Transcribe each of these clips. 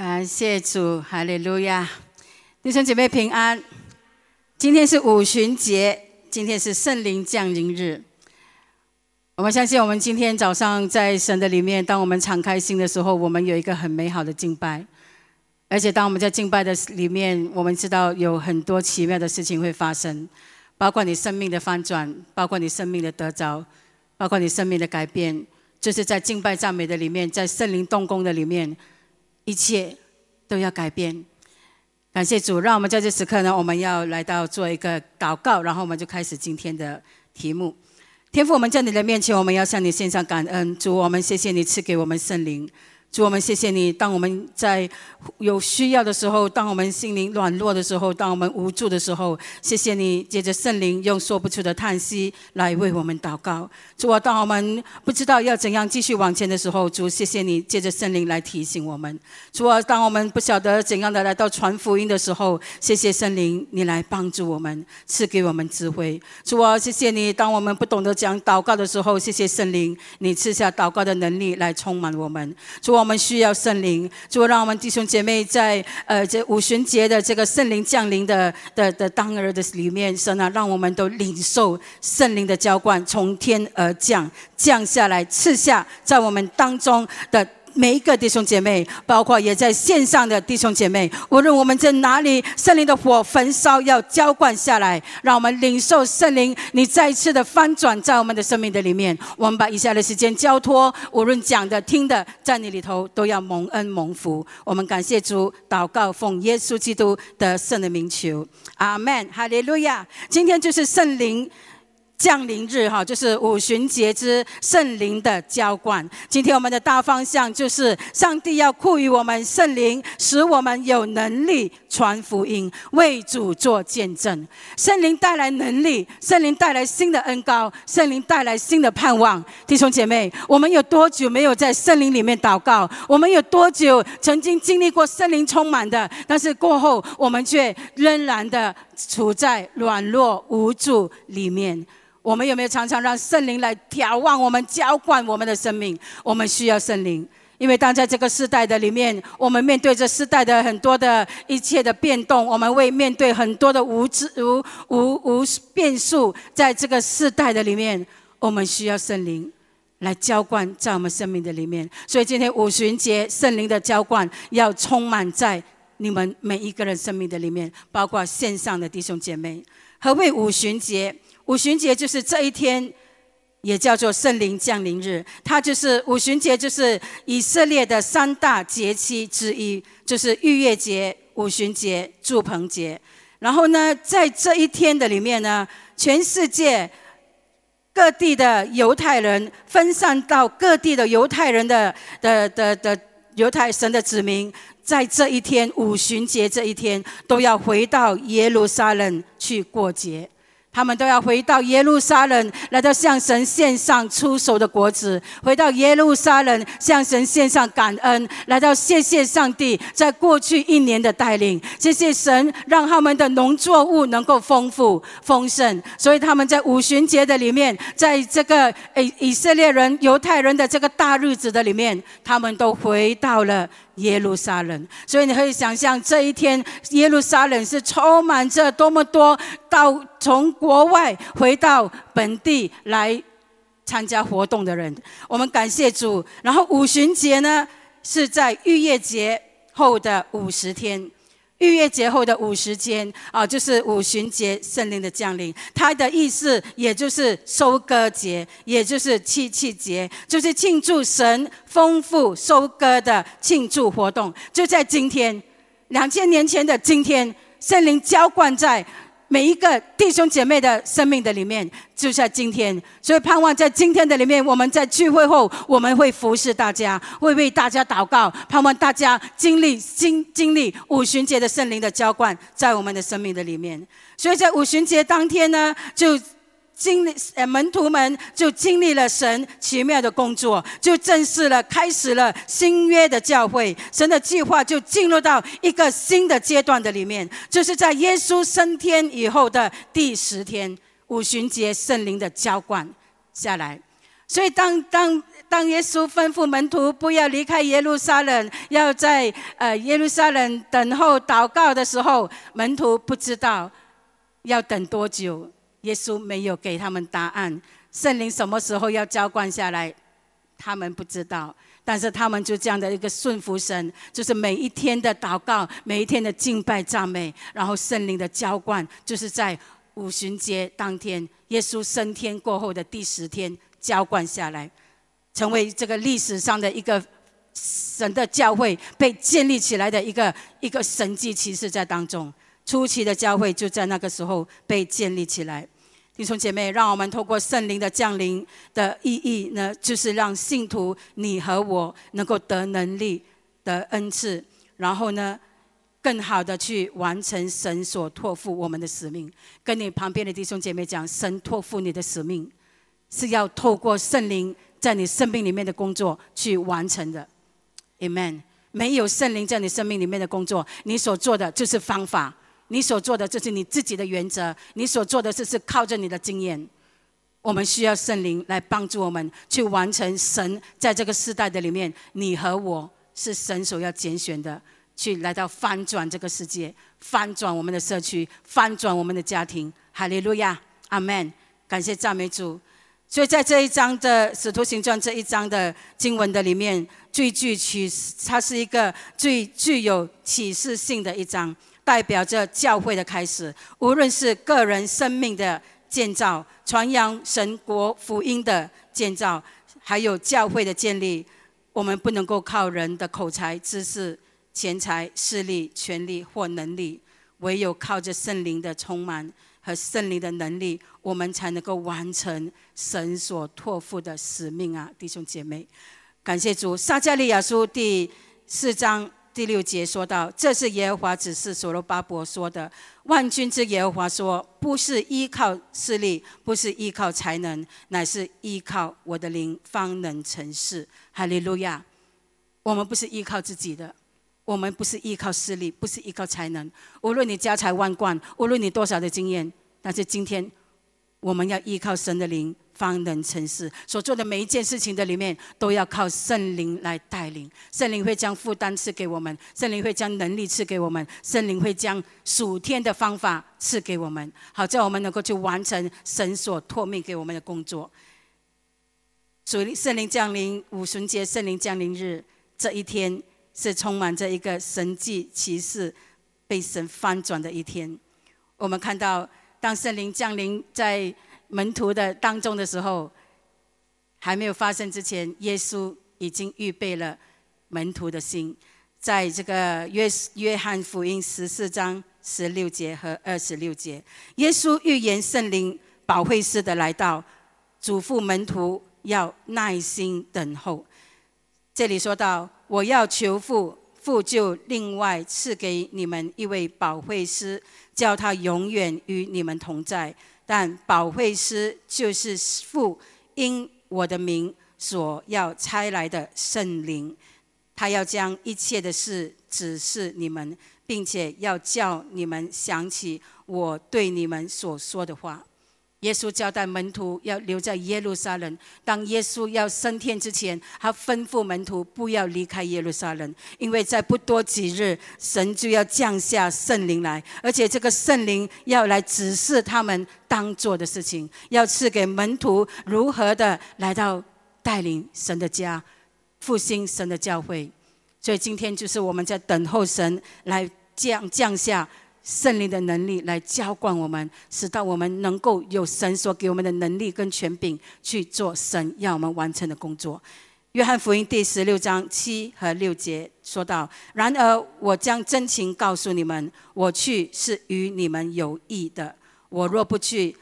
感谢主，哈利路亚！弟兄姐妹平安。今天是五旬节，今天是圣灵降临日。我们相信，我们今天早上在神的里面，当我们敞开心的时候，我们有一个很美好的敬拜。而且，当我们在敬拜的里面，我们知道有很多奇妙的事情会发生，包括你生命的翻转，包括你生命的得着，包括你生命的改变，就是在敬拜赞美的里面，在圣灵动工的里面。一切都要改变，感谢主，让我们在这时刻呢，我们要来到做一个祷告，然后我们就开始今天的题目。天父，我们在你的面前，我们要向你献上感恩，主，我们谢谢你赐给我们圣灵。主，我们谢谢你。当我们在有需要的时候，当我们心灵软弱的时候，当我们无助的时候，谢谢你借着圣灵用说不出的叹息来为我们祷告。主啊，当我们不知道要怎样继续往前的时候，主，谢谢你借着圣灵来提醒我们。主啊，当我们不晓得怎样的来到传福音的时候，谢谢圣灵，你来帮助我们，赐给我们智慧。主啊，谢谢你，当我们不懂得讲祷告的时候，谢谢圣灵，你赐下祷告的能力来充满我们。主。我们需要圣灵，主让我们弟兄姐妹在呃这五旬节的这个圣灵降临的的的当儿的里面，神啊，让我们都领受圣灵的浇灌，从天而降，降下来赐下在我们当中的。每一个弟兄姐妹，包括也在线上的弟兄姐妹，无论我们在哪里，圣灵的火焚烧，要浇灌下来，让我们领受圣灵，你再一次的翻转在我们的生命的里面。我们把以下的时间交托，无论讲的、听的，在你里头都要蒙恩蒙福。我们感谢主，祷告奉耶稣基督的圣的名求，阿门，哈利路亚。今天就是圣灵。降临日哈，就是五旬节之圣灵的浇灌。今天我们的大方向就是，上帝要赋予我们圣灵，使我们有能力传福音，为主做见证。圣灵带来能力，圣灵带来新的恩高，圣灵带来新的盼望。弟兄姐妹，我们有多久没有在圣灵里面祷告？我们有多久曾经经历过圣灵充满的？但是过后，我们却仍然的处在软弱无助里面。我们有没有常常让圣灵来眺望我们、浇灌我们的生命？我们需要圣灵，因为当在这个时代的里面，我们面对这时代的很多的一切的变动，我们会面对很多的无知、无无无变数，在这个时代的里面，我们需要圣灵来浇灌在我们生命的里面。所以今天五旬节圣灵的浇灌要充满在你们每一个人生命的里面，包括线上的弟兄姐妹。何谓五旬节？五旬节就是这一天，也叫做圣灵降临日。它就是五旬节，就是以色列的三大节期之一，就是逾越节、五旬节、祝棚节。然后呢，在这一天的里面呢，全世界各地的犹太人分散到各地的犹太人的的的的犹太神的子民，在这一天五旬节这一天，都要回到耶路撒冷去过节。他们都要回到耶路撒冷，来到向神献上出手的果子；回到耶路撒冷，向神献上感恩，来到谢谢上帝在过去一年的带领，谢谢神让他们的农作物能够丰富丰盛。所以他们在五旬节的里面，在这个以以色列人、犹太人的这个大日子的里面，他们都回到了。耶路撒冷，所以你可以想象这一天，耶路撒冷是充满着多么多到从国外回到本地来参加活动的人。我们感谢主。然后五旬节呢，是在逾越节后的五十天。逾越节后的五十天啊，就是五旬节圣灵的降临。它的意思也就是收割节，也就是七七节，就是庆祝神丰富收割的庆祝活动。就在今天，两千年前的今天，圣灵浇灌在。每一个弟兄姐妹的生命的里面，就在今天，所以盼望在今天的里面，我们在聚会后，我们会服侍大家，会为大家祷告，盼望大家经历经经历五旬节的圣灵的浇灌，在我们的生命的里面。所以在五旬节当天呢，就。经历，呃，门徒们就经历了神奇妙的工作，就正式了开始了新约的教会。神的计划就进入到一个新的阶段的里面，就是在耶稣升天以后的第十天，五旬节圣灵的浇灌下来。所以当当当耶稣吩咐门徒不要离开耶路撒冷，要在呃耶路撒冷等候祷告的时候，门徒不知道要等多久。耶稣没有给他们答案。圣灵什么时候要浇灌下来，他们不知道。但是他们就这样的一个顺服神，就是每一天的祷告，每一天的敬拜赞美，然后圣灵的浇灌，就是在五旬节当天，耶稣升天过后的第十天浇灌下来，成为这个历史上的一个神的教会被建立起来的一个一个神迹奇事在当中。初期的教会就在那个时候被建立起来。弟兄姐妹，让我们透过圣灵的降临的意义呢，就是让信徒你和我能够得能力的恩赐，然后呢，更好的去完成神所托付我们的使命。跟你旁边的弟兄姐妹讲，神托付你的使命，是要透过圣灵在你生命里面的工作去完成的。Amen。没有圣灵在你生命里面的工作，你所做的就是方法。你所做的，这是你自己的原则；你所做的，这是靠着你的经验。我们需要圣灵来帮助我们去完成神在这个时代的里面。你和我是神所要拣选的，去来到翻转这个世界，翻转我们的社区，翻转我们的家庭。哈利路亚，阿门！感谢赞美主。所以在这一章的使徒行传这一章的经文的里面，最具启，它是一个最具有启示性的一章。代表着教会的开始，无论是个人生命的建造、传扬神国福音的建造，还有教会的建立，我们不能够靠人的口才、知识、钱财、势力、权力或能力，唯有靠着圣灵的充满和圣灵的能力，我们才能够完成神所托付的使命啊！弟兄姐妹，感谢主。撒加利亚书第四章。第六节说到：“这是耶和华指示所罗巴伯说的。万军之耶和华说，不是依靠势力，不是依靠才能，乃是依靠我的灵，方能成事。哈利路亚！我们不是依靠自己的，我们不是依靠势力，不是依靠才能。无论你家财万贯，无论你多少的经验，但是今天我们要依靠神的灵。”方能成事，所做的每一件事情的里面，都要靠圣灵来带领。圣灵会将负担赐给我们，圣灵会将能力赐给我们，圣灵会将属天的方法赐给我们，好叫我们能够去完成神所托命给我们的工作。主圣灵降临五旬节，圣灵降临日这一天是充满着一个神迹奇事被神翻转的一天。我们看到，当圣灵降临在。门徒的当中的时候，还没有发生之前，耶稣已经预备了门徒的心。在这个约约翰福音十四章十六节和二十六节，耶稣预言圣灵保惠师的来到，嘱咐门徒要耐心等候。这里说到：“我要求父，父就另外赐给你们一位保惠师，叫他永远与你们同在。”但保惠师就是父因我的名所要差来的圣灵，他要将一切的事指示你们，并且要叫你们想起我对你们所说的话。耶稣交代门徒要留在耶路撒冷。当耶稣要升天之前，他吩咐门徒不要离开耶路撒冷，因为在不多几日，神就要降下圣灵来，而且这个圣灵要来指示他们当做的事情，要赐给门徒如何的来到带领神的家，复兴神的教会。所以今天就是我们在等候神来降降下。圣灵的能力来浇灌我们，使到我们能够有神所给我们的能力跟权柄去做神要我们完成的工作。约翰福音第十六章七和六节说到：“然而我将真情告诉你们，我去是与你们有益的。我若不去，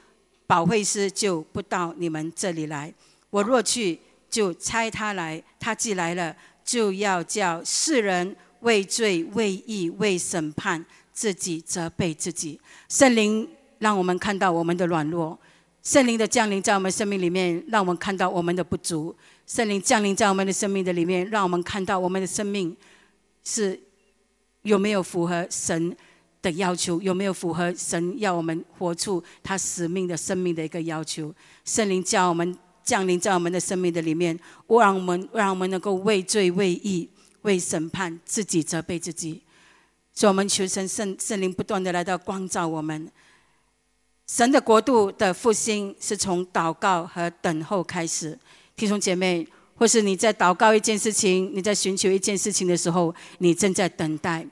保惠师就不到你们这里来；我若去，就差他来。他既来了，就要叫世人为罪、为义、为审判。”自己责备自己，圣灵让我们看到我们的软弱，圣灵的降临在我们生命里面，让我们看到我们的不足。圣灵降临在我们的生命的里面，让我们看到我们的生命是有没有符合神的要求，有没有符合神要我们活出他使命的生命的一个要求。圣灵叫我们降临在我们的生命的里面，让我们让我们能够畏罪、畏义、为审判自己责备自己。所以我们求神圣圣灵不断的来到光照我们。神的国度的复兴是从祷告和等候开始，弟兄姐妹，或是你在祷告一件事情，你在寻求一件事情的时候，你正在等待。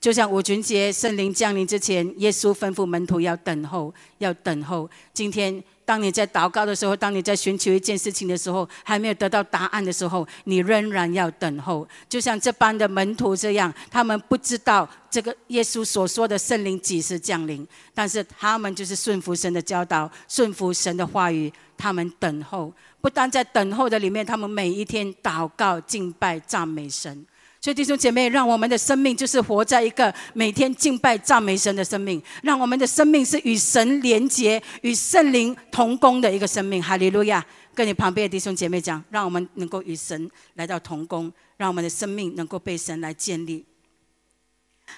就像五旬节圣灵降临之前，耶稣吩咐门徒要等候，要等候。今天。当你在祷告的时候，当你在寻求一件事情的时候，还没有得到答案的时候，你仍然要等候。就像这班的门徒这样，他们不知道这个耶稣所说的圣灵几时降临，但是他们就是顺服神的教导，顺服神的话语，他们等候。不但在等候的里面，他们每一天祷告、敬拜、赞美神。所以弟兄姐妹，让我们的生命就是活在一个每天敬拜赞美神的生命，让我们的生命是与神连结、与圣灵同工的一个生命。哈利路亚！跟你旁边的弟兄姐妹讲，让我们能够与神来到同工，让我们的生命能够被神来建立。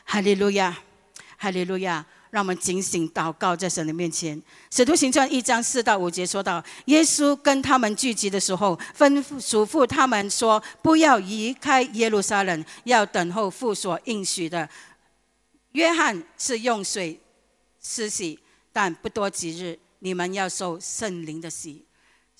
哈利路亚！哈利路亚！让我们警醒祷告，在神的面前。使徒行传一章四到五节说到，耶稣跟他们聚集的时候，吩咐嘱咐他们说：“不要离开耶路撒冷，要等候父所应许的。”约翰是用水施洗，但不多几日，你们要受圣灵的洗。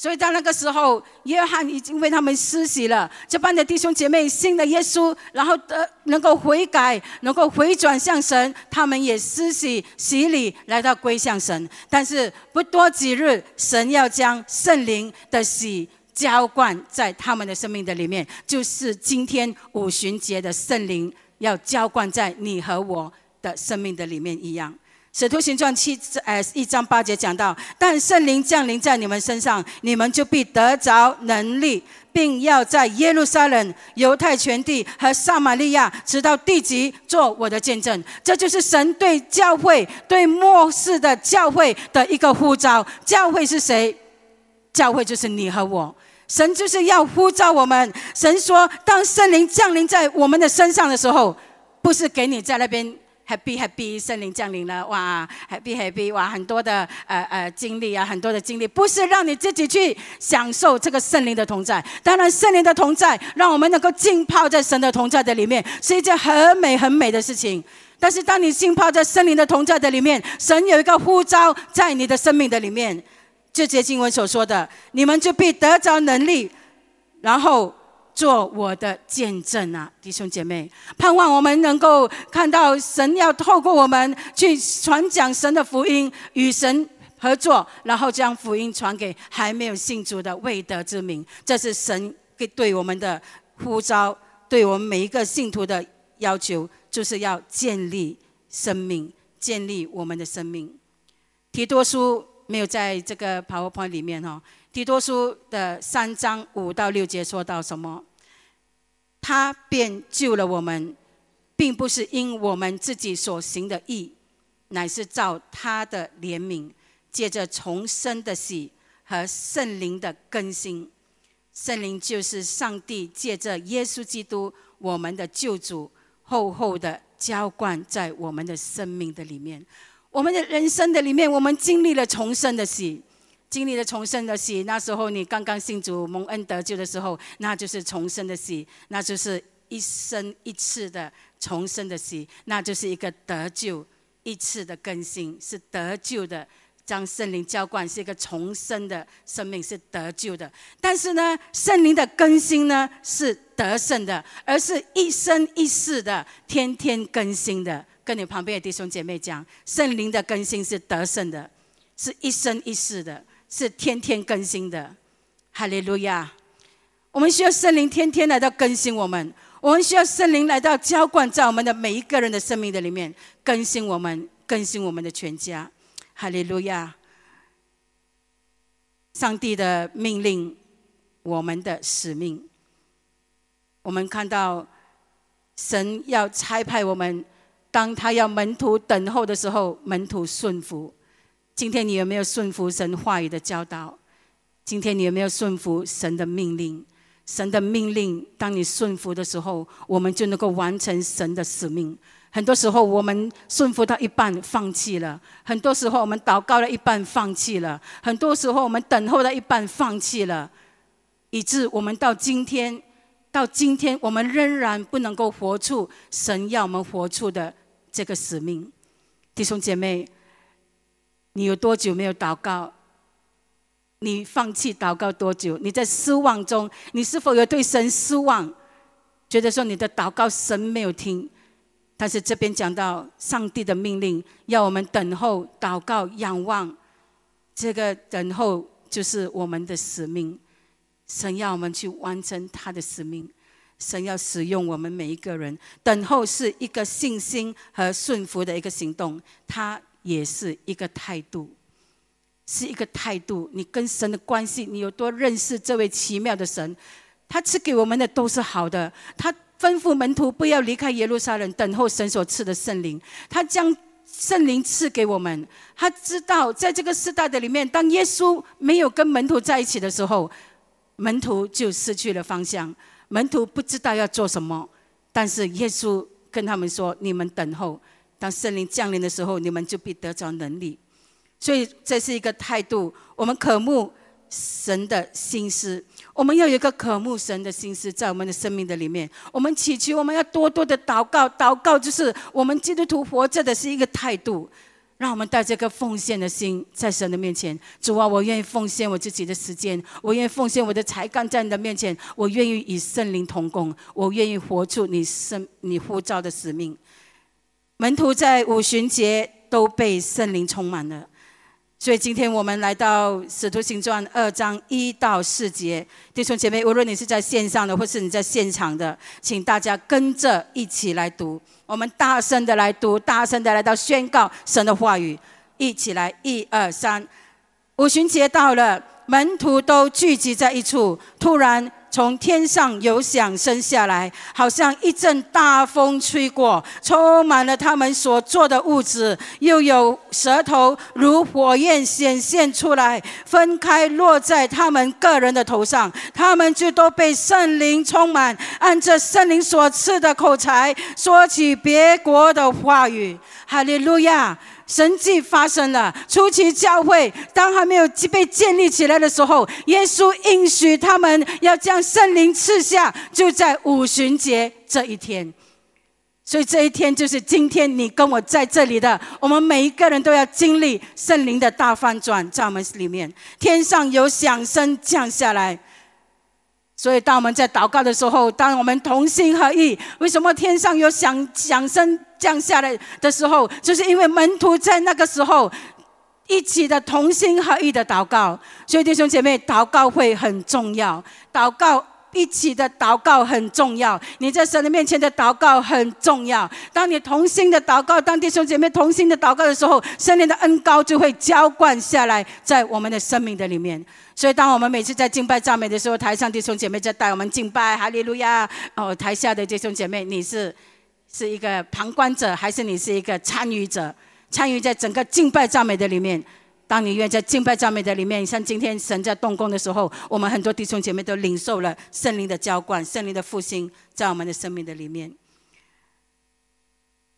所以在那个时候，约翰已经为他们施洗了。这班的弟兄姐妹信了耶稣，然后得能够悔改，能够回转向神，他们也施洗洗礼，来到归向神。但是不多几日，神要将圣灵的洗浇灌在他们的生命的里面，就是今天五旬节的圣灵要浇灌在你和我的生命的里面一样。使徒行传七呃一章八节讲到，但圣灵降临在你们身上，你们就必得着能力，并要在耶路撒冷、犹太全地和撒玛利亚，直到地极，做我的见证。这就是神对教会、对末世的教会的一个呼召。教会是谁？教会就是你和我。神就是要呼召我们。神说，当圣灵降临在我们的身上的时候，不是给你在那边。Happy Happy，圣灵降临了，哇！Happy Happy，哇！很多的呃呃经历啊，很多的经历，不是让你自己去享受这个圣灵的同在。当然，圣灵的同在，让我们能够浸泡在神的同在的里面，是一件很美很美的事情。但是，当你浸泡在圣灵的同在的里面，神有一个呼召在你的生命的里面，这节经文所说的，你们就必得着能力，然后。做我的见证啊，弟兄姐妹，盼望我们能够看到神要透过我们去传讲神的福音，与神合作，然后将福音传给还没有信主的未得之民。这是神给对我们的呼召，对我们每一个信徒的要求，就是要建立生命，建立我们的生命。提多书没有在这个 PowerPoint 里面哈，提多书的三章五到六节说到什么？他便救了我们，并不是因我们自己所行的义，乃是照他的怜悯，借着重生的喜和圣灵的更新。圣灵就是上帝借着耶稣基督，我们的救主，厚厚的浇灌在我们的生命的里面。我们的人生的里面，我们经历了重生的喜。经历了重生的喜，那时候你刚刚信主蒙恩得救的时候，那就是重生的喜，那就是一生一次的重生的喜，那就是一个得救一次的更新，是得救的，将圣灵浇灌，是一个重生的生命，是得救的。但是呢，圣灵的更新呢是得胜的，而是一生一世的，天天更新的。跟你旁边的弟兄姐妹讲，圣灵的更新是得胜的，是一生一世的。是天天更新的，哈利路亚！我们需要圣灵天天来到更新我们，我们需要圣灵来到浇灌在我们的每一个人的生命的里面，更新我们，更新我们的全家，哈利路亚！上帝的命令，我们的使命，我们看到神要差派我们，当他要门徒等候的时候，门徒顺服。今天你有没有顺服神话语的教导？今天你有没有顺服神的命令？神的命令，当你顺服的时候，我们就能够完成神的使命。很多时候我们顺服到一半放弃了，很多时候我们祷告了一半放弃了，很多时候我们等候了一半放弃了，以致我们到今天，到今天我们仍然不能够活出神要我们活出的这个使命。弟兄姐妹，你有多久没有祷告？你放弃祷告多久？你在失望中，你是否有对神失望？觉得说你的祷告神没有听？但是这边讲到上帝的命令，要我们等候、祷告、仰望，这个等候就是我们的使命。神要我们去完成他的使命，神要使用我们每一个人。等候是一个信心和顺服的一个行动，他也是一个态度，是一个态度。你跟神的关系，你有多认识这位奇妙的神？他赐给我们的都是好的，他。吩咐门徒不要离开耶路撒冷，等候神所赐的圣灵。他将圣灵赐给我们。他知道，在这个时代的里面，当耶稣没有跟门徒在一起的时候，门徒就失去了方向，门徒不知道要做什么。但是耶稣跟他们说：“你们等候，当圣灵降临的时候，你们就必得着能力。”所以这是一个态度。我们渴慕神的心思。我们要有一个渴慕神的心思在我们的生命的里面。我们祈求，我们要多多的祷告。祷告就是我们基督徒活着的是一个态度。让我们带这个奉献的心在神的面前。主啊，我愿意奉献我自己的时间，我愿意奉献我的才干在你的面前。我愿意与圣灵同工，我愿意活出你生你呼召的使命。门徒在五旬节都被圣灵充满了。所以今天我们来到《使徒行传》二章一到四节，弟兄姐妹，无论你是在线上的，或是你在现场的，请大家跟着一起来读，我们大声的来读，大声的来到宣告神的话语，一起来，一二三，五旬节到了，门徒都聚集在一处，突然。从天上有响声下来，好像一阵大风吹过，充满了他们所做的物质。又有舌头如火焰显现出来，分开落在他们个人的头上。他们就都被圣灵充满，按着圣灵所赐的口才，说起别国的话语。哈利路亚。神迹发生了，初期教会当还没有被建立起来的时候，耶稣应许他们要将圣灵赐下，就在五旬节这一天。所以这一天就是今天，你跟我在这里的，我们每一个人都要经历圣灵的大翻转，在我们里面，天上有响声降下来。所以，当我们在祷告的时候，当我们同心合意，为什么天上有响响声降下来的时候，就是因为门徒在那个时候一起的同心合意的祷告。所以，弟兄姐妹，祷告会很重要，祷告。一起的祷告很重要，你在神的面前的祷告很重要。当你同心的祷告，当弟兄姐妹同心的祷告的时候，圣灵的恩高就会浇灌下来在我们的生命的里面。所以，当我们每次在敬拜赞美的时候，台上弟兄姐妹在带我们敬拜，哈利路亚！哦，台下的弟兄姐妹，你是是一个旁观者，还是你是一个参与者？参与在整个敬拜赞美的里面。当你愿在敬拜赞美的里面，像今天神在动工的时候，我们很多弟兄姐妹都领受了圣灵的浇灌、圣灵的复兴，在我们的生命的里面。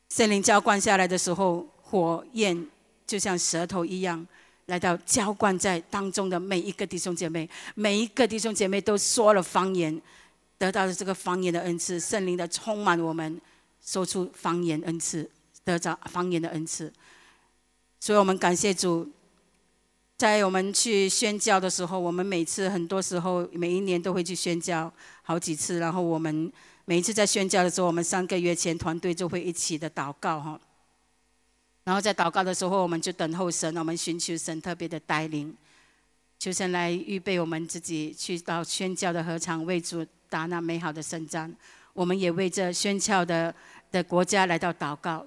圣灵浇灌下来的时候，火焰就像舌头一样，来到浇灌在当中的每一个弟兄姐妹，每一个弟兄姐妹都说了方言，得到了这个方言的恩赐，圣灵的充满我们，说出方言恩赐，得着方言的恩赐。所以我们感谢主。在我们去宣教的时候，我们每次很多时候每一年都会去宣教好几次。然后我们每一次在宣教的时候，我们三个月前团队就会一起的祷告哈。然后在祷告的时候，我们就等候神，我们寻求神特别的带领，求神来预备我们自己去到宣教的合场，为主打那美好的胜战。我们也为这宣教的的国家来到祷告。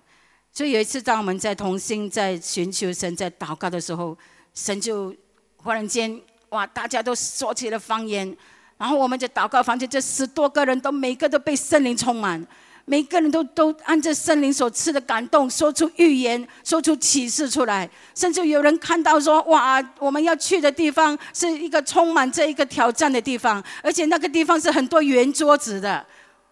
所以有一次，当我们在同心在寻求神在祷告的时候，神就忽然间，哇！大家都说起了方言，然后我们就祷告房间，这十多个人都每个都被圣灵充满，每个人都都按着圣灵所赐的感动，说出预言，说出启示出来。甚至有人看到说，哇！我们要去的地方是一个充满这一个挑战的地方，而且那个地方是很多圆桌子的。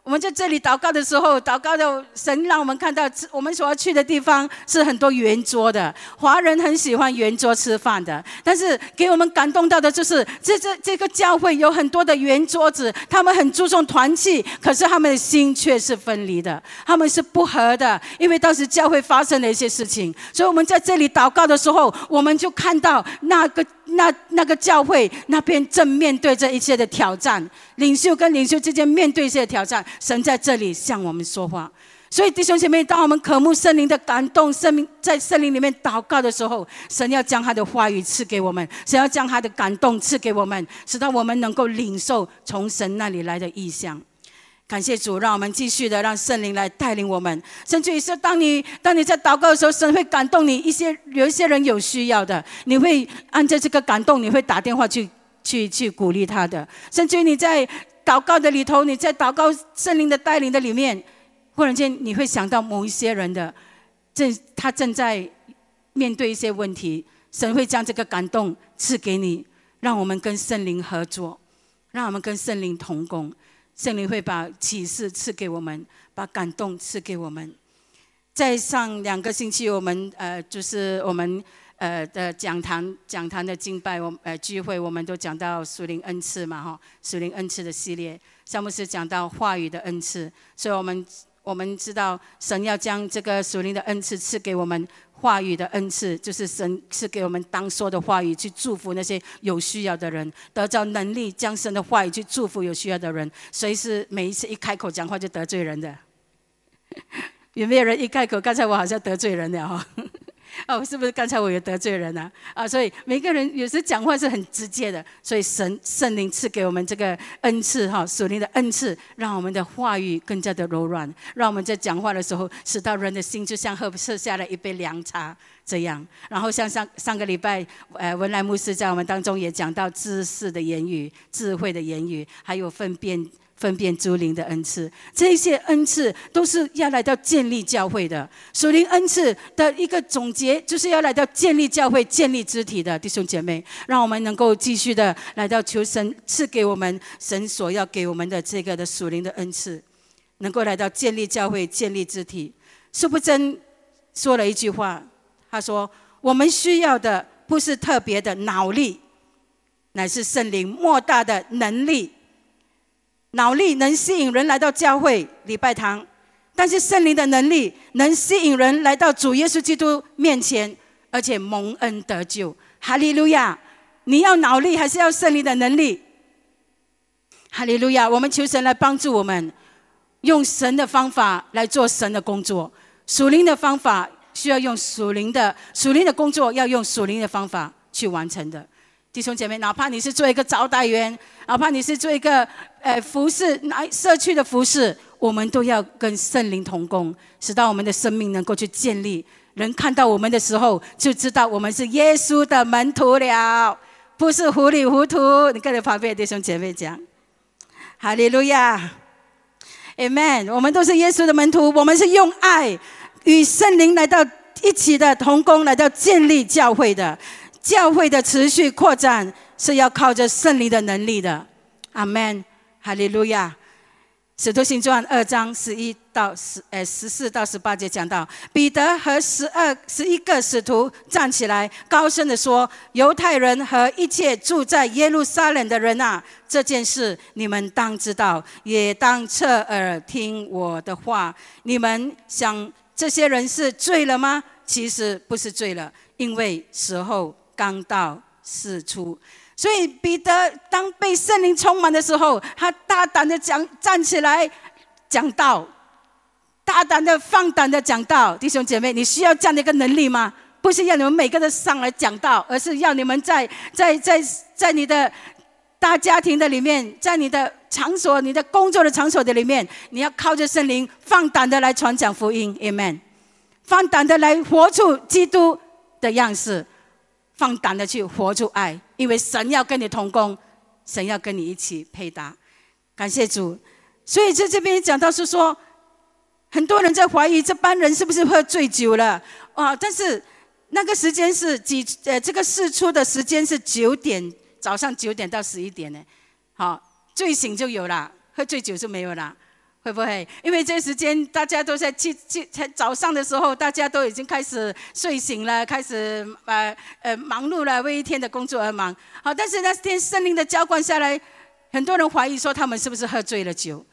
我们在这里祷告的时候，祷告的神让我们看到，我们所要去的地方是很多圆桌的。华人很喜欢圆桌吃饭的，但是给我们感动到的就是，这这这个教会有很多的圆桌子，他们很注重团契，可是他们的心却是分离的，他们是不和的。因为当时教会发生了一些事情，所以我们在这里祷告的时候，我们就看到那个。那那个教会那边正面对这一切的挑战，领袖跟领袖之间面对一些挑战，神在这里向我们说话。所以弟兄姐妹，当我们渴慕圣灵的感动，圣灵在圣灵里面祷告的时候，神要将他的话语赐给我们，神要将他的感动赐给我们，使到我们能够领受从神那里来的意象。感谢主，让我们继续的让圣灵来带领我们。甚至于是当你当你在祷告的时候，神会感动你。一些有一些人有需要的，你会按照这个感动，你会打电话去去去鼓励他的。甚至于你在祷告的里头，你在祷告圣灵的带领的里面，忽然间你会想到某一些人的正他正在面对一些问题，神会将这个感动赐给你，让我们跟圣灵合作，让我们跟圣灵同工。圣灵会把启示赐给我们，把感动赐给我们。在上两个星期，我们呃，就是我们呃的讲堂讲堂的敬拜，我呃聚会，我们都讲到属灵恩赐嘛，哈，属灵恩赐的系列，项目是讲到话语的恩赐，所以我们我们知道神要将这个属灵的恩赐赐给我们。话语的恩赐，就是神赐给我们当说的话语，去祝福那些有需要的人，得着能力，将神的话语去祝福有需要的人。谁是每一次一开口讲话就得罪人的？有没有人一开口？刚才我好像得罪人了哈。哦是不是刚才我有得罪人呢？啊，所以每个人有时讲话是很直接的，所以神圣灵赐给我们这个恩赐哈，属灵的恩赐，让我们的话语更加的柔软，让我们在讲话的时候，使到人的心就像喝喝下了一杯凉茶这样。然后像上上个礼拜，呃，文莱牧师在我们当中也讲到知识的言语、智慧的言语，还有分辨。分辨诸灵的恩赐，这些恩赐都是要来到建立教会的。属灵恩赐的一个总结，就是要来到建立教会、建立肢体的弟兄姐妹，让我们能够继续的来到求神赐给我们神所要给我们的这个的属灵的恩赐，能够来到建立教会、建立肢体。苏不真说了一句话，他说：“我们需要的不是特别的脑力，乃是圣灵莫大的能力。”脑力能吸引人来到教会礼拜堂，但是圣灵的能力能吸引人来到主耶稣基督面前，而且蒙恩得救。哈利路亚！你要脑力还是要圣灵的能力？哈利路亚！我们求神来帮助我们，用神的方法来做神的工作。属灵的方法需要用属灵的，属灵的工作要用属灵的方法去完成的。弟兄姐妹，哪怕你是做一个招待员，哪怕你是做一个呃服饰来社区的服饰，我们都要跟圣灵同工，使到我们的生命能够去建立。人看到我们的时候，就知道我们是耶稣的门徒了，不是糊里糊涂。你跟你旁边弟兄姐妹讲，哈利路亚，Amen。我们都是耶稣的门徒，我们是用爱与圣灵来到一起的同工，来到建立教会的。教会的持续扩展是要靠着圣灵的能力的，阿门，哈利路亚。使徒行传二章十一到十，呃十四到十八节讲到，彼得和十二十一个使徒站起来，高声的说：“犹太人和一切住在耶路撒冷的人啊，这件事你们当知道，也当侧耳听我的话。你们想这些人是醉了吗？其实不是醉了，因为时候。”刚到四出，所以彼得当被圣灵充满的时候，他大胆的讲站起来讲道，大胆的放胆的讲道。弟兄姐妹，你需要这样的一个能力吗？不是要你们每个人上来讲道，而是要你们在在在在你的大家庭的里面，在你的场所、你的工作的场所的里面，你要靠着圣灵放胆的来传讲福音，Amen。放胆的来活出基督的样式。放胆的去活出爱，因为神要跟你同工，神要跟你一起配搭。感谢主。所以在这边讲到是说，很多人在怀疑这班人是不是喝醉酒了啊？但是那个时间是几呃，这个事出的时间是九点，早上九点到十一点呢。好，醉醒就有了，喝醉酒就没有了。会不会？因为这时间大家都在去去才早上的时候，大家都已经开始睡醒了，开始呃呃忙碌了，为一天的工作而忙。好，但是那天圣灵的浇灌下来，很多人怀疑说他们是不是喝醉了酒。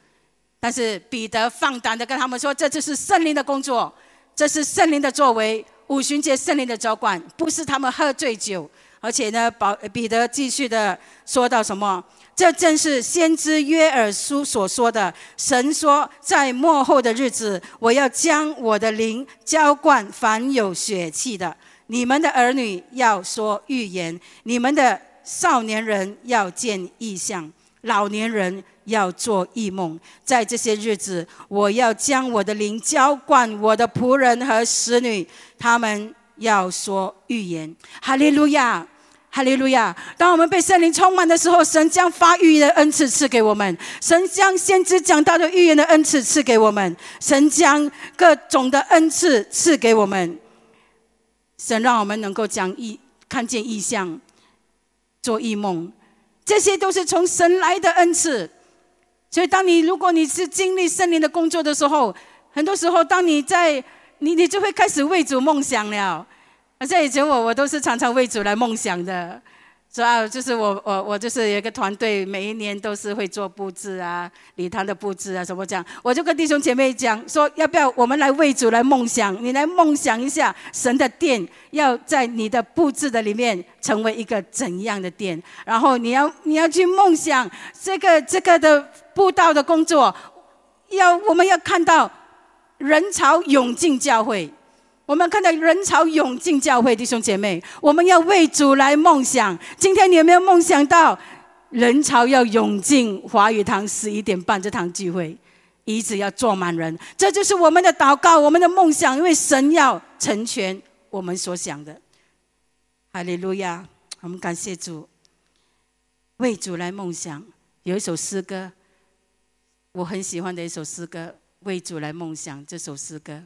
但是彼得放胆的跟他们说：“这就是圣灵的工作，这是圣灵的作为。五旬节圣灵的浇灌，不是他们喝醉酒。而且呢，保彼得继续的说到什么？”这正是先知约尔书所说的。神说，在末后的日子，我要将我的灵浇灌凡有血气的。你们的儿女要说预言，你们的少年人要见异象，老年人要做异梦。在这些日子，我要将我的灵浇灌我的仆人和使女，他们要说预言。哈利路亚。哈利路亚！当我们被圣灵充满的时候，神将发预言的恩赐赐给我们；神将先知讲到的预言的恩赐赐给我们；神将各种的恩赐赐给我们。神让我们能够讲意、看见异象、做异梦，这些都是从神来的恩赐。所以，当你如果你是经历圣灵的工作的时候，很多时候，当你在你你就会开始为主梦想了。像以前我我都是常常为主来梦想的，主要就是我我我就是有一个团队，每一年都是会做布置啊，礼堂的布置啊什么这样，我就跟弟兄姐妹讲说，要不要我们来为主来梦想？你来梦想一下，神的殿要在你的布置的里面成为一个怎样的殿？然后你要你要去梦想这个这个的布道的工作，要我们要看到人潮涌进教会。我们看到人潮涌进教会，弟兄姐妹，我们要为主来梦想。今天你有没有梦想到人潮要涌进华语堂十一点半这堂聚会，椅子要坐满人？这就是我们的祷告，我们的梦想，因为神要成全我们所想的。哈利路亚！我们感谢主，为主来梦想。有一首诗歌，我很喜欢的一首诗歌，《为主来梦想》这首诗歌。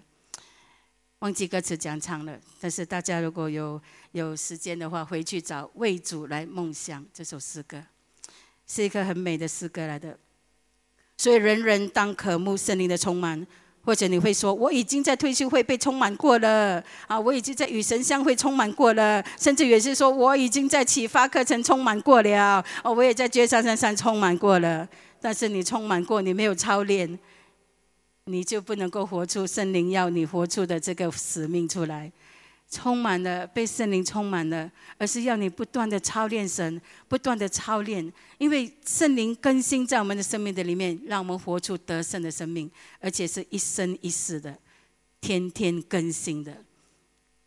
忘记歌词讲唱了，但是大家如果有有时间的话，回去找《为主来梦想》这首诗歌，是一个很美的诗歌来的。所以人人当渴慕圣灵的充满，或者你会说我已经在退休会被充满过了啊，我已经在与神相会充满过了，甚至有些说我已经在启发课程充满过了，哦，我也在绝山山上充满过了。但是你充满过，你没有操练。你就不能够活出圣灵要你活出的这个使命出来，充满了被圣灵充满了，而是要你不断的操练神，不断的操练，因为圣灵更新在我们的生命的里面，让我们活出得胜的生命，而且是一生一世的，天天更新的，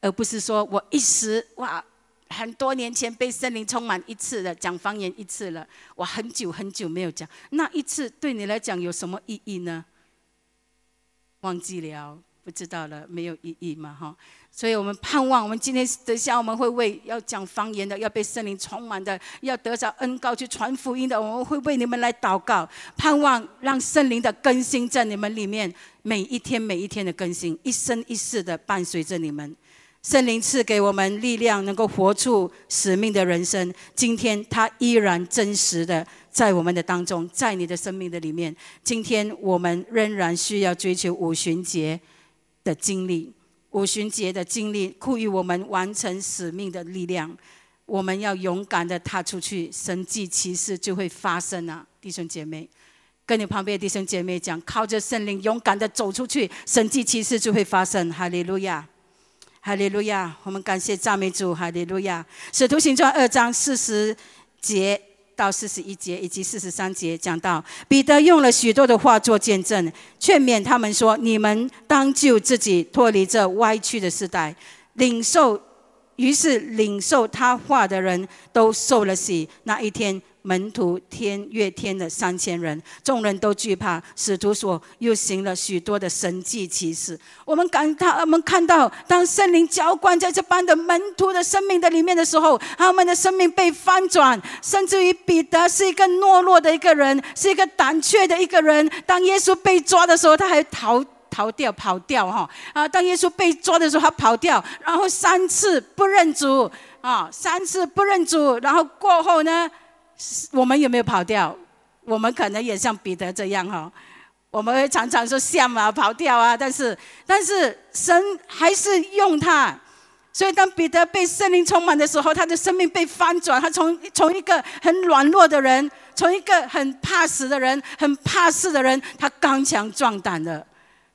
而不是说我一时哇，很多年前被圣灵充满一次了，讲方言一次了，我很久很久没有讲，那一次对你来讲有什么意义呢？忘记了，不知道了，没有意义嘛，哈。所以我们盼望，我们今天等下我们会为要讲方言的，要被圣灵充满的，要得着恩高去传福音的，我们会为你们来祷告，盼望让圣灵的更新在你们里面，每一天每一天的更新，一生一世的伴随着你们。圣灵赐给我们力量，能够活出使命的人生。今天他依然真实的。在我们的当中，在你的生命的里面，今天我们仍然需要追求五旬节的经历，五旬节的经历赋予我们完成使命的力量。我们要勇敢的踏出去，神迹奇事就会发生啊！弟兄姐妹，跟你旁边的弟兄姐妹讲，靠着圣灵勇敢的走出去，神迹奇事就会发生。哈利路亚，哈利路亚！我们感谢赞美主，哈利路亚！使徒行传二章四十节。到四十一节以及四十三节讲到，彼得用了许多的话做见证，劝勉他们说：“你们当救自己，脱离这歪曲的时代，领受。”于是领受他话的人都受了洗。那一天。门徒天月天的三千人，众人都惧怕。使徒说，又行了许多的神迹奇事。我们感他，我们看到，当圣灵浇灌在这班的门徒的生命的里面的时候，他们的生命被翻转，甚至于彼得是一个懦弱的一个人，是一个胆怯的一个人。当耶稣被抓的时候，他还逃逃掉、跑掉哈啊！当耶稣被抓的时候，他跑掉，然后三次不认主啊，三次不认主，然后过后呢？我们有没有跑掉？我们可能也像彼得这样哈，我们会常常说像啊、跑掉啊，但是但是神还是用他。所以当彼得被圣灵充满的时候，他的生命被翻转，他从从一个很软弱的人，从一个很怕死的人、很怕事的人，他刚强壮胆了。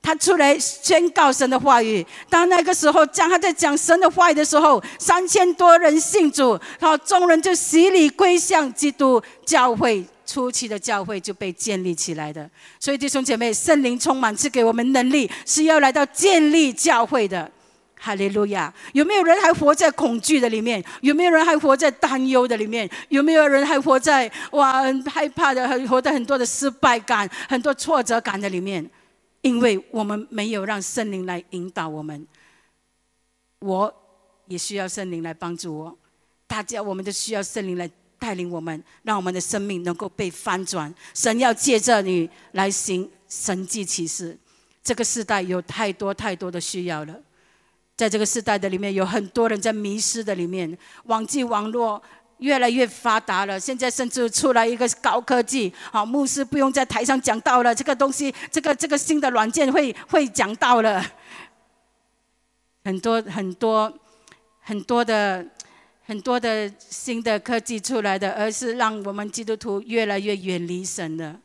他出来宣告神的话语。当那个时候，讲他在讲神的话语的时候，三千多人信主，然后众人就洗礼归向基督，教会初期的教会就被建立起来的。所以弟兄姐妹，圣灵充满赐给我们能力，是要来到建立教会的。哈利路亚！有没有人还活在恐惧的里面？有没有人还活在担忧的里面？有没有人还活在哇害怕的、很活在很多的失败感、很多挫折感的里面？因为我们没有让圣灵来引导我们，我也需要圣灵来帮助我。大家，我们都需要圣灵来带领我们，让我们的生命能够被翻转。神要借着你来行神迹奇事。这个时代有太多太多的需要了，在这个时代的里面，有很多人在迷失的里面，网际网络。越来越发达了，现在甚至出来一个高科技，好，牧师不用在台上讲道了，这个东西，这个这个新的软件会会讲道了，很多很多很多的很多的新的科技出来的，而是让我们基督徒越来越远离神了。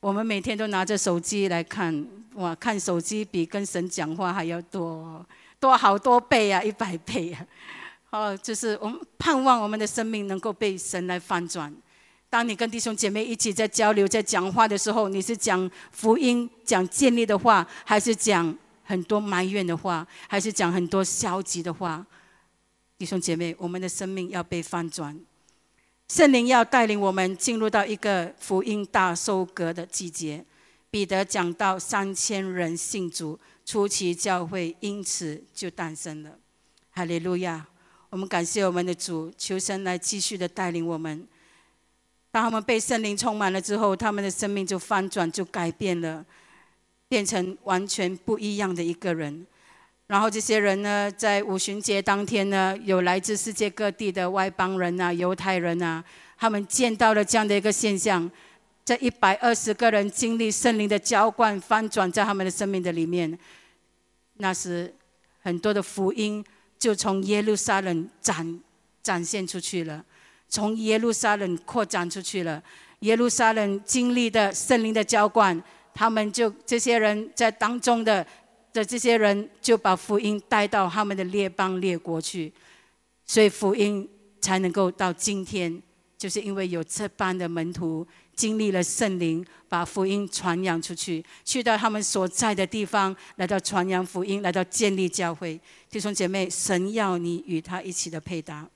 我们每天都拿着手机来看，哇，看手机比跟神讲话还要多多好多倍啊，一百倍啊！哦，就是我们盼望我们的生命能够被神来翻转。当你跟弟兄姐妹一起在交流、在讲话的时候，你是讲福音、讲建立的话，还是讲很多埋怨的话，还是讲很多消极的话？弟兄姐妹，我们的生命要被翻转，圣灵要带领我们进入到一个福音大收割的季节。彼得讲到三千人信主，初期教会因此就诞生了。哈利路亚。我们感谢我们的主，求神来继续的带领我们。当他们被圣灵充满了之后，他们的生命就翻转，就改变了，变成完全不一样的一个人。然后这些人呢，在五旬节当天呢，有来自世界各地的外邦人啊、犹太人啊，他们见到了这样的一个现象：这一百二十个人经历圣灵的浇灌，翻转在他们的生命的里面。那是很多的福音。就从耶路撒冷展展现出去了，从耶路撒冷扩展出去了。耶路撒冷经历的圣灵的浇灌，他们就这些人在当中的的这些人就把福音带到他们的列邦列国去，所以福音才能够到今天，就是因为有这般的门徒。经历了圣灵，把福音传扬出去，去到他们所在的地方，来到传扬福音，来到建立教会。弟兄姐妹，神要你与他一起的配搭，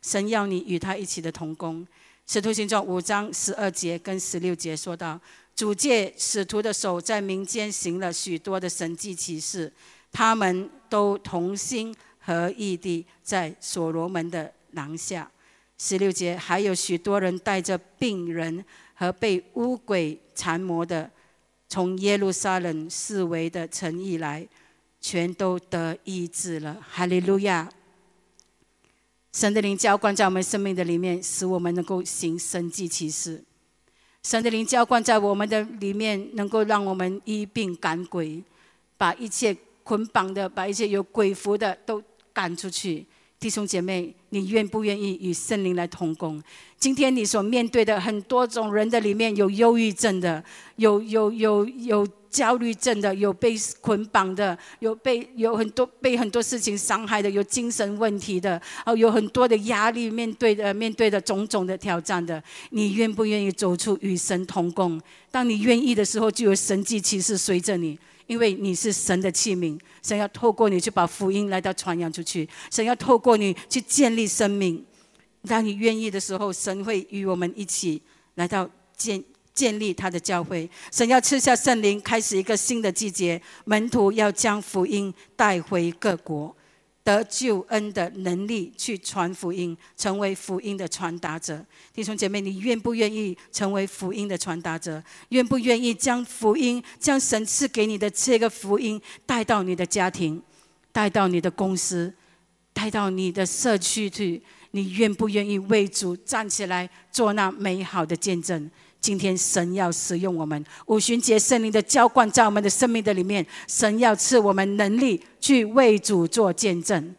神要你与他一起的同工。使徒行传五章十二节跟十六节说到，主借使徒的手在民间行了许多的神迹奇事，他们都同心合意地在所罗门的廊下。十六节还有许多人带着病人。和被污鬼缠磨的，从耶路撒冷四围的城邑来，全都得医治了。哈利路亚！神的灵浇灌在我们生命的里面，使我们能够行神迹奇事。神的灵浇灌在我们的里面，能够让我们医病赶鬼，把一切捆绑的、把一切有鬼符的都赶出去。弟兄姐妹，你愿不愿意与圣灵来同工？今天你所面对的很多种人的里面，有忧郁症的，有有有有焦虑症的，有被捆绑的，有被有很多被很多事情伤害的，有精神问题的，哦，有很多的压力面对的面对的种种的挑战的，你愿不愿意走出与神同工？当你愿意的时候，就有神迹奇事随着你。因为你是神的器皿，神要透过你去把福音来到传扬出去，神要透过你去建立生命。当你愿意的时候，神会与我们一起来到建建立他的教会。神要赐下圣灵，开始一个新的季节，门徒要将福音带回各国。得救恩的能力去传福音，成为福音的传达者。弟兄姐妹，你愿不愿意成为福音的传达者？愿不愿意将福音、将神赐给你的这个福音带到你的家庭，带到你的公司，带到你的社区去？你愿不愿意为主站起来做那美好的见证？今天神要使用我们五旬节圣灵的浇灌在我们的生命的里面，神要赐我们能力去为主做见证，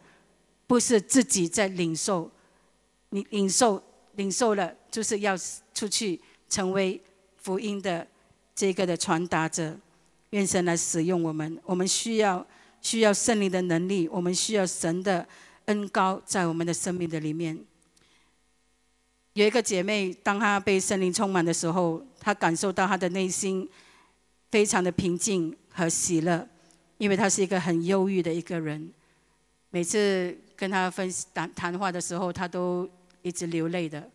不是自己在领受，你领受领受了，就是要出去成为福音的这个的传达者。愿神来使用我们，我们需要需要圣灵的能力，我们需要神的恩高在我们的生命的里面。有一个姐妹，当她被圣灵充满的时候，她感受到她的内心非常的平静和喜乐，因为她是一个很忧郁的一个人。每次跟她分谈谈话的时候，她都一直流泪的。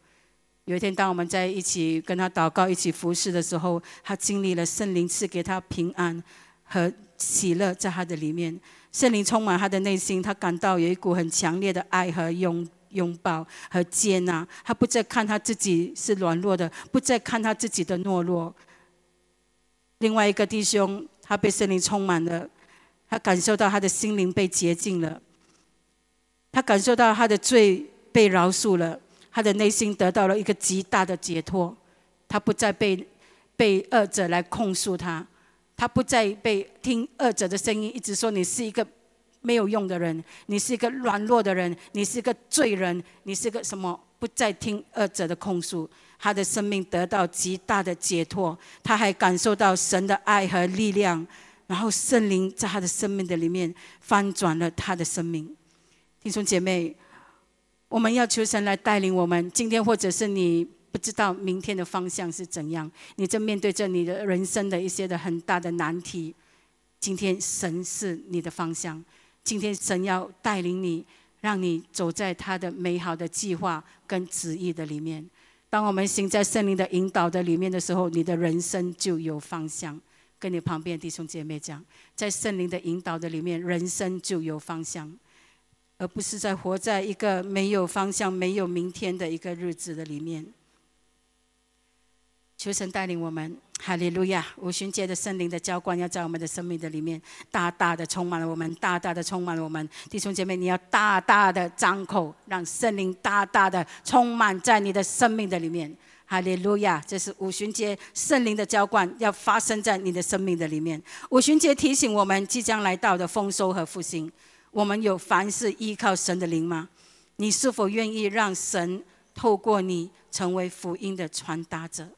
有一天，当我们在一起跟她祷告、一起服侍的时候，她经历了圣灵赐给她平安和喜乐，在她的里面，圣灵充满她的内心，她感到有一股很强烈的爱和拥拥抱和接纳。他不再看他自己是软弱的，不再看他自己的懦弱。另外一个弟兄，他被圣灵充满了，他感受到他的心灵被洁净了，他感受到他的罪被饶恕了。他的内心得到了一个极大的解脱，他不再被被恶者来控诉他，他不再被听恶者的声音，一直说你是一个没有用的人，你是一个软弱的人，你是一个罪人，你是个什么？不再听恶者的控诉，他的生命得到极大的解脱，他还感受到神的爱和力量，然后圣灵在他的生命的里面翻转了他的生命。弟兄姐妹。我们要求神来带领我们。今天，或者是你不知道明天的方向是怎样，你正面对着你的人生的一些的很大的难题。今天，神是你的方向。今天，神要带领你，让你走在他的美好的计划跟旨意的里面。当我们行在圣灵的引导的里面的时候，你的人生就有方向。跟你旁边弟兄姐妹讲，在圣灵的引导的里面，人生就有方向。而不是在活在一个没有方向、没有明天的一个日子的里面。求神带领我们，哈利路亚！五旬节的圣灵的浇灌要在我们的生命的里面大大的充满了我们，大大的充满了我们。弟兄姐妹，你要大大的张口，让圣灵大大的充满在你的生命的里面。哈利路亚！这是五旬节圣灵的浇灌要发生在你的生命的里面。五旬节提醒我们即将来到的丰收和复兴。我们有凡事依靠神的灵吗？你是否愿意让神透过你成为福音的传达者？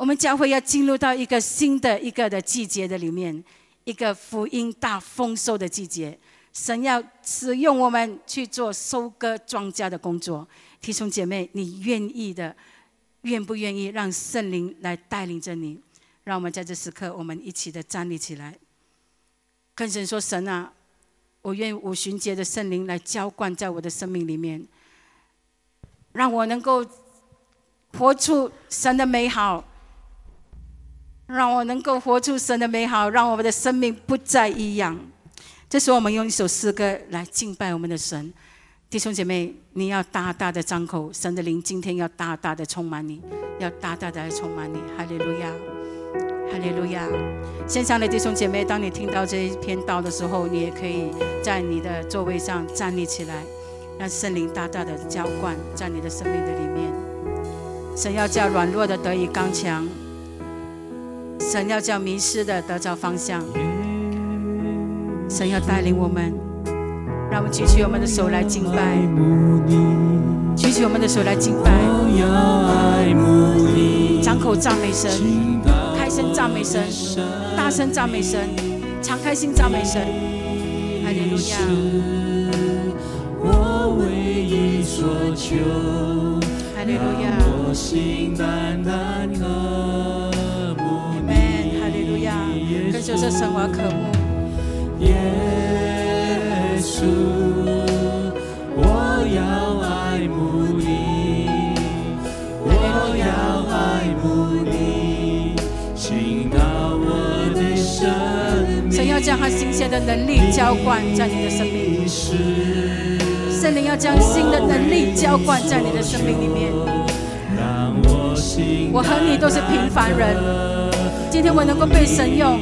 我们将会要进入到一个新的一个的季节的里面，一个福音大丰收的季节。神要使用我们去做收割庄稼的工作。弟兄姐妹，你愿意的，愿不愿意让圣灵来带领着你？让我们在这时刻，我们一起的站立起来，跟神说：“神啊！”我愿五旬节的圣灵来浇灌在我的生命里面，让我能够活出神的美好，让我能够活出神的美好，让我们的生命不再一样。这时候，我们用一首诗歌来敬拜我们的神。弟兄姐妹，你要大大的张口，神的灵今天要大大的充满你，要大大的来充满你。哈利路亚。哈利路亚！线上的弟兄姐妹，当你听到这一篇道的时候，你也可以在你的座位上站立起来，让圣灵大大的浇灌在你的生命的里面。神要叫软弱的得以刚强，神要叫迷失的得着方向。神要带领我们，让我们举起我们的手来敬拜，举起我们的手来敬拜，张口赞美神。开声赞美神，大声赞美神，敞开心赞美神。哈利路亚。哈利路亚。跟着这神话渴慕。耶稣，我要爱慕你，我要爱慕你。神要将他新鲜的能力浇灌在你的生命里，圣灵要将新的能力浇灌在你的生命里面。我和你都是平凡人，今天我能够被神用，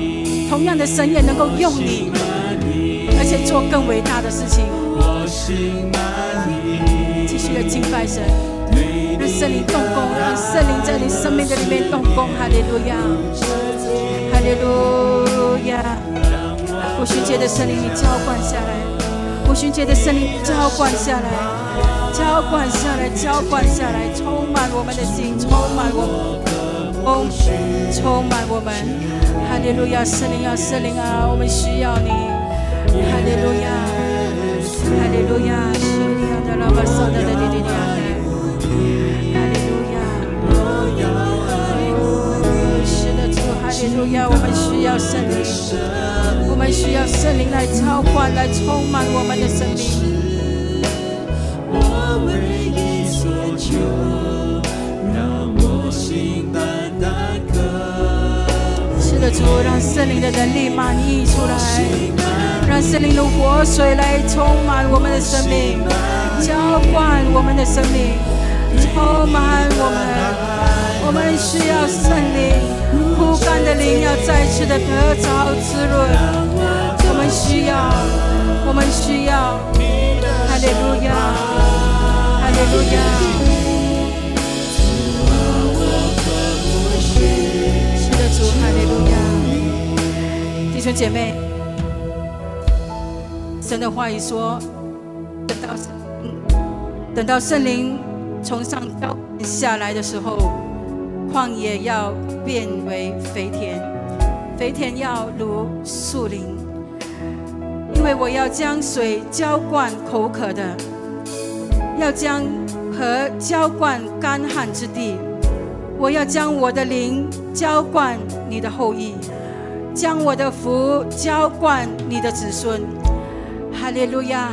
同样的神也能够用你，而且做更伟大的事情。继续的敬拜神。让圣灵动工，让圣灵在你生命的里面动工。哈利路亚，哈利路亚。五旬节的圣灵，你浇灌下来；五旬节的圣灵浇灌下来，浇灌下来，浇灌下来，充满我们的心，充满我们，充满我们。哈利路亚，圣灵啊，圣灵啊，我们需要你。哈利路亚，哈利路亚，是的，的老巴萨的的的的的。哈利路亚！我们需要圣灵，我们需要圣灵来浇灌，来充满我们的生命。我为你所求，让我心淡淡渴。是的，主，让圣灵的能力满溢出来，让圣灵的活水来充满我们的生命，浇灌我们的生命，充满我们。我们需要圣灵。枯干的灵要再次的得着滋润，我们需要，我们需要，哈利路亚，哈利路亚。兄姐妹，神的话语说，等到等到圣灵从上飘下来的时候，旷野要。变为肥田，肥田要如树林，因为我要将水浇灌口渴的，要将河浇灌干旱之地。我要将我的灵浇灌你的后裔，将我的福浇灌你的子孙。哈利路亚！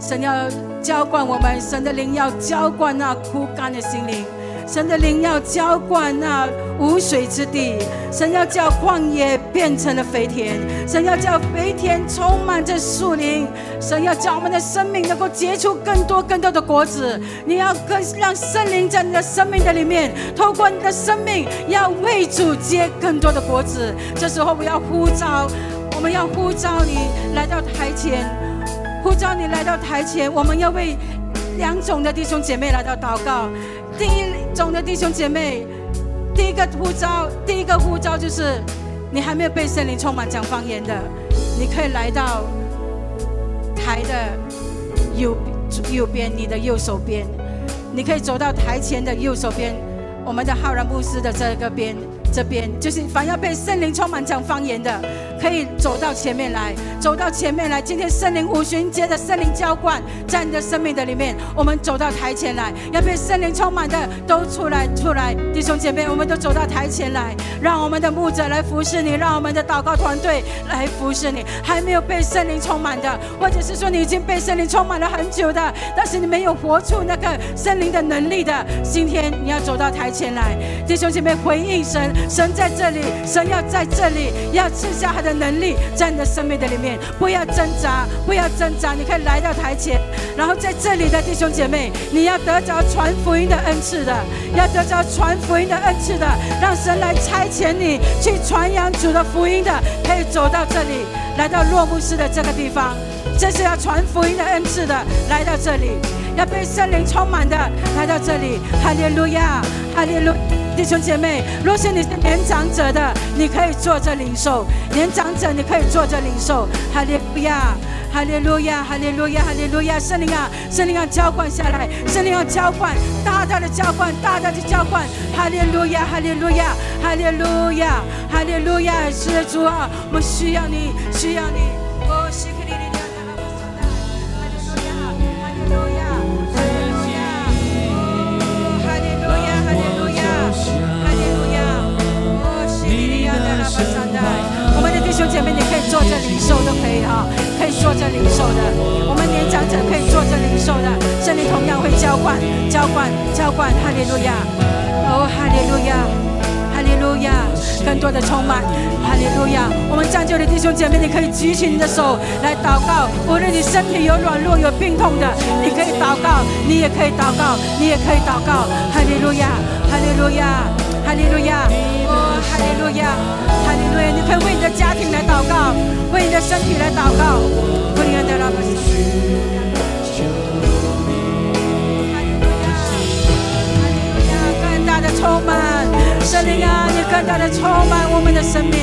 神要浇灌我们，神的灵要浇灌那枯干的心灵。神的灵要浇灌那无水之地，神要叫旷野变成了肥田，神要叫肥田充满着树林，神要叫我们的生命能够结出更多更多的果子。你要更让圣灵在你的生命的里面，透过你的生命，要为主结更多的果子。这时候我要呼召，我们要呼召你来到台前，呼召你来到台前，我们要为两种的弟兄姐妹来到祷告。第一种的弟兄姐妹，第一个呼召，第一个呼召就是，你还没有被圣灵充满讲方言的，你可以来到台的右右边，你的右手边，你可以走到台前的右手边，我们的浩然牧师的这个边。这边就是凡要被圣灵充满讲方言的，可以走到前面来，走到前面来。今天圣灵五旬节的圣灵浇灌在你的生命的里面，我们走到台前来，要被圣灵充满的都出来出来，弟兄姐妹，我们都走到台前来，让我们的牧者来服侍你，让我们的祷告团队来服侍你。还没有被圣灵充满的，或者是说你已经被圣灵充满了很久的，但是你没有活出那个圣灵的能力的，今天你要走到台前来，弟兄姐妹回应神。神在这里，神要在这里，要赐下他的 能力在你的生命的里面。不要挣扎，不要挣扎，你可以来到台前，然后在这里的弟兄姐妹，你要得着传福音的恩赐的，要得着传福音的恩赐的，让神来差遣你去传扬主的福音的，可以走到这里，来到落幕式的这个地方，这是要传福音的恩赐的，来到这里，要被圣灵充满的，来到这里，哈利路亚，哈利路。弟兄姐妹，若是你是年长者的，你可以坐着领受；年长者，你可以坐着领受。哈利路亚，哈利路亚，哈利路亚，哈利路亚！圣灵啊，圣灵啊，浇灌下来，圣灵啊，浇灌，大大的浇灌，大大的浇灌！哈利路亚，哈利路亚，哈利路亚，哈利路亚！是主啊，我们需要你，需要你。我们的弟兄姐妹，你可以坐着领受都可以哈，可以坐着领受的。我们年长者可以坐着领受的，圣灵同样会浇灌、浇灌、浇灌。哈利路亚，哦，哈利路亚，哈利路亚，更多的充满，哈利路亚。我们站就的弟兄姐妹，你可以举起你的手来祷告。无论你身体有软弱、有病痛的，你可以祷告，你也可以祷告，你也可以祷告。哈利路亚，哈利路亚，哈利路亚。哈利路亚，哈利路亚！你可以为你的家庭来祷告，为你的身体来祷告。哈利路亚，哈利路亚，哈利路亚，哈充满，圣灵啊，你更大的充满我们的生命。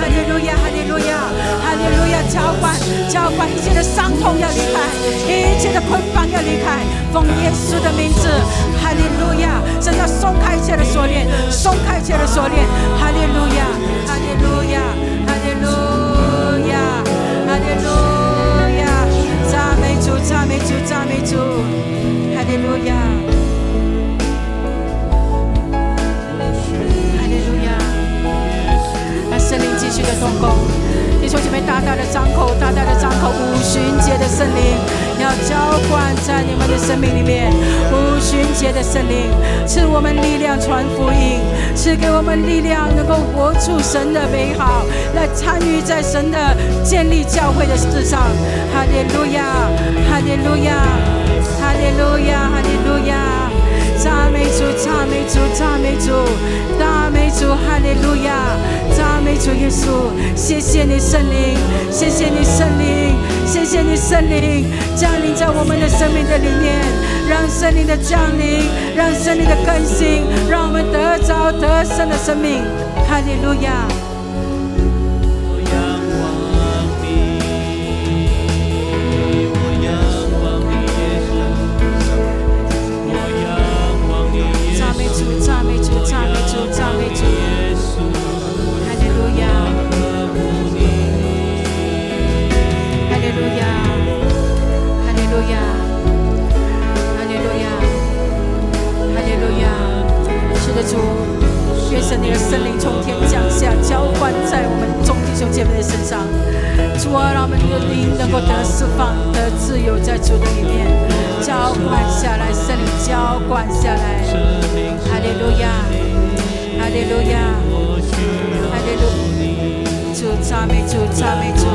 哈利路亚，哈利路亚，哈利路亚！浇灌，浇灌，一切的伤痛要离开，一切的捆绑要离开，奉耶稣的名字，哈利路亚！神要松开一切的锁链，松开一切的锁链，哈利路亚，哈利路亚，哈利路亚，哈利路亚！赞美主，赞美主，赞美主，哈利路亚。圣灵继续的动工，弟兄姐妹大大的张口，大大的张口。五旬节的圣灵要浇灌在你们的生命里面。五旬节的圣灵赐我们力量传福音，赐给我们力量能够活出神的美好，来参与在神的建立教会的事上。哈利路亚，哈利路亚，哈利路亚，哈利路亚。赞美主，赞美主，赞美主，赞美主，哈利路亚！赞美主耶稣，谢谢你圣灵，谢谢你圣灵，谢谢你圣灵降临在我们的生命的里面，让圣灵的降临，让圣灵的更新，让我们得着得胜的生命，哈利路亚！主，能够得释放、得自由，在主的里面浇灌下来，圣灵浇灌下来。哈利路亚，哈利路亚，哈利路主赞美主，赞美主，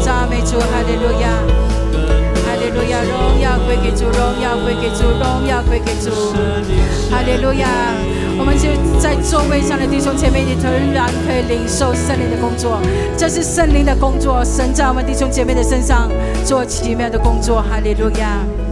赞美主，哈利路亚。哈利路亚，荣耀归给主，荣耀归给主，荣耀归给主。哈利路亚，我们就在座位上的弟兄姐妹，你仍然可以领受圣灵的工作，这是圣灵的工作，神在我们弟兄姐妹的身上做奇妙的工作。哈利路亚。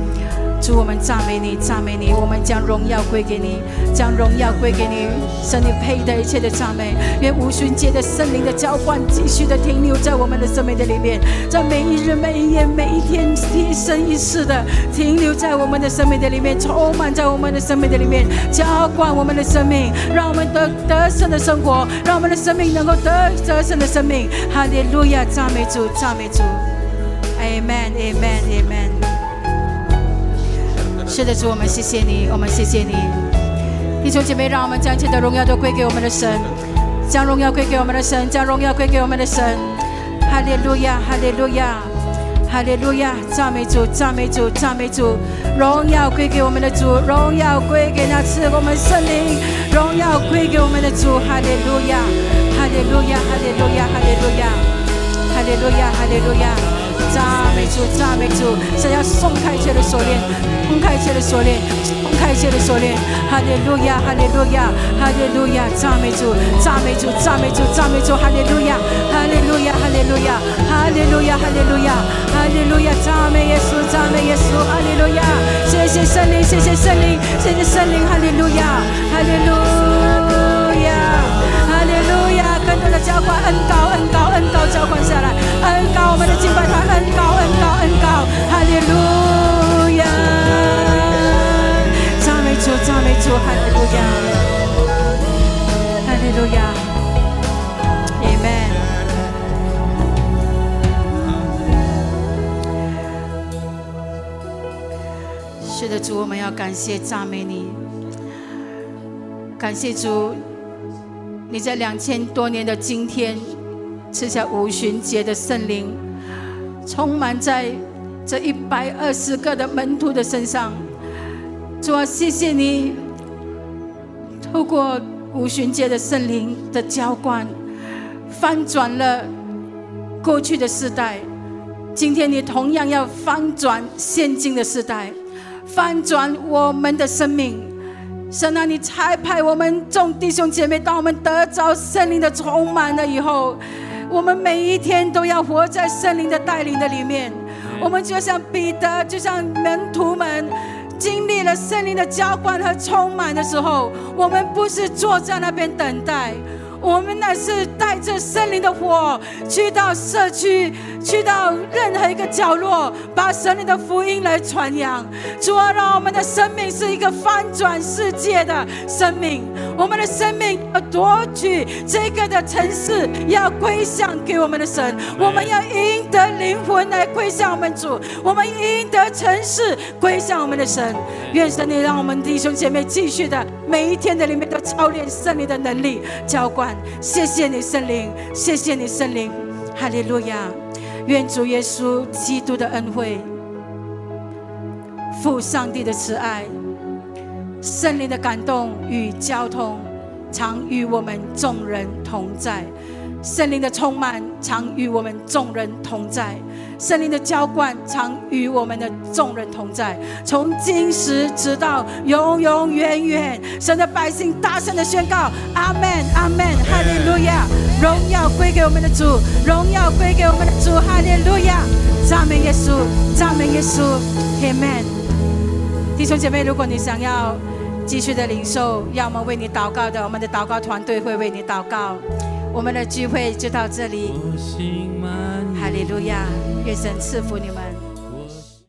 主，我们赞美你，赞美你，我们将荣耀归给你，将荣耀归给你，神你配得一切的赞美。愿无旬节的圣灵的浇灌继续的停留在我们的生命的里面，在每一日、每一夜、每一天，一生一世的停留在我们的生命的里面，充满在我们的生命的里面，浇灌我们的生命，让我们得得胜的生活，让我们的生命能够得得胜的生命。哈利路亚，赞美主，赞美主，Amen，Amen，Amen。是的，主，我们谢谢你，我们谢谢你，弟兄姐妹，让我们将一切的荣耀都归给我们的神，将荣耀归给我们的神，将荣耀归给我们的神。哈利路亚，哈利路亚，哈利路亚，赞美主，赞美主，赞美主，荣耀归给我们的主，荣耀归给那赐我们圣灵，荣耀归给我们的主。哈利路亚，哈利路亚，哈利路亚，哈利路亚，哈利路亚，哈利路亚。赞美主，赞美主，想要松开一切的锁链，松开一切的锁链，松开一切的锁链。哈利路亚，哈利路亚，哈利路亚，赞美主，赞美主，赞美主，赞美主，哈利路亚，哈利路亚，哈利路亚，哈利路亚，哈利路亚，哈利路亚，赞美耶稣，赞美耶稣，哈利路亚。谢谢圣灵，谢谢圣灵，谢谢圣灵，哈利路亚，哈利路亚。路亚！更多的浇灌，恩高，恩高，恩高，浇灌下来，恩高，我们的敬拜团，恩高，恩高，恩高，哈利路亚！赞美主，赞美主，哈利路亚，哈利路亚，Amen。是的，主，我们要感谢赞美你，感谢主。你在两千多年的今天，赐下五旬节的圣灵，充满在这一百二十个的门徒的身上。主啊，谢谢你，透过五旬节的圣灵的浇灌，翻转了过去的时代。今天你同样要翻转现今的时代，翻转我们的生命。神啊，你差派我们众弟兄姐妹，当我们得着圣灵的充满了以后，我们每一天都要活在圣灵的带领的里面。我们就像彼得，就像门徒们，经历了圣灵的浇灌和充满的时候，我们不是坐在那边等待。我们乃是带着圣灵的火，去到社区，去到任何一个角落，把神灵的福音来传扬。主啊，让我们的生命是一个翻转世界的生命。我们的生命要夺取这个的城市，要归向给我们的神。我们要赢得灵魂来归向我们主，我们赢得城市归向我们的神。愿神你让我们弟兄姐妹继续的每一天的里面都操练圣灵的能力浇灌。谢谢你圣灵，谢谢你圣灵，哈利路亚！愿主耶稣基督的恩惠、父上帝的慈爱、圣灵的感动与交通，常与我们众人同在。圣灵的充满常与我们众人同在，圣灵的浇灌常与我们的众人同在，从今时直到永永远远。神的百姓大声的宣告：阿门，阿门，哈利路亚！荣耀归给我们的主，荣耀归给我们的主，哈利路亚！赞美耶稣，赞美耶稣，阿门。弟兄姐妹，如果你想要继续的领受，要么为你祷告的，我们的祷告团队会为你祷告。我们的聚会就到这里，哈利路亚！愿神赐福你们。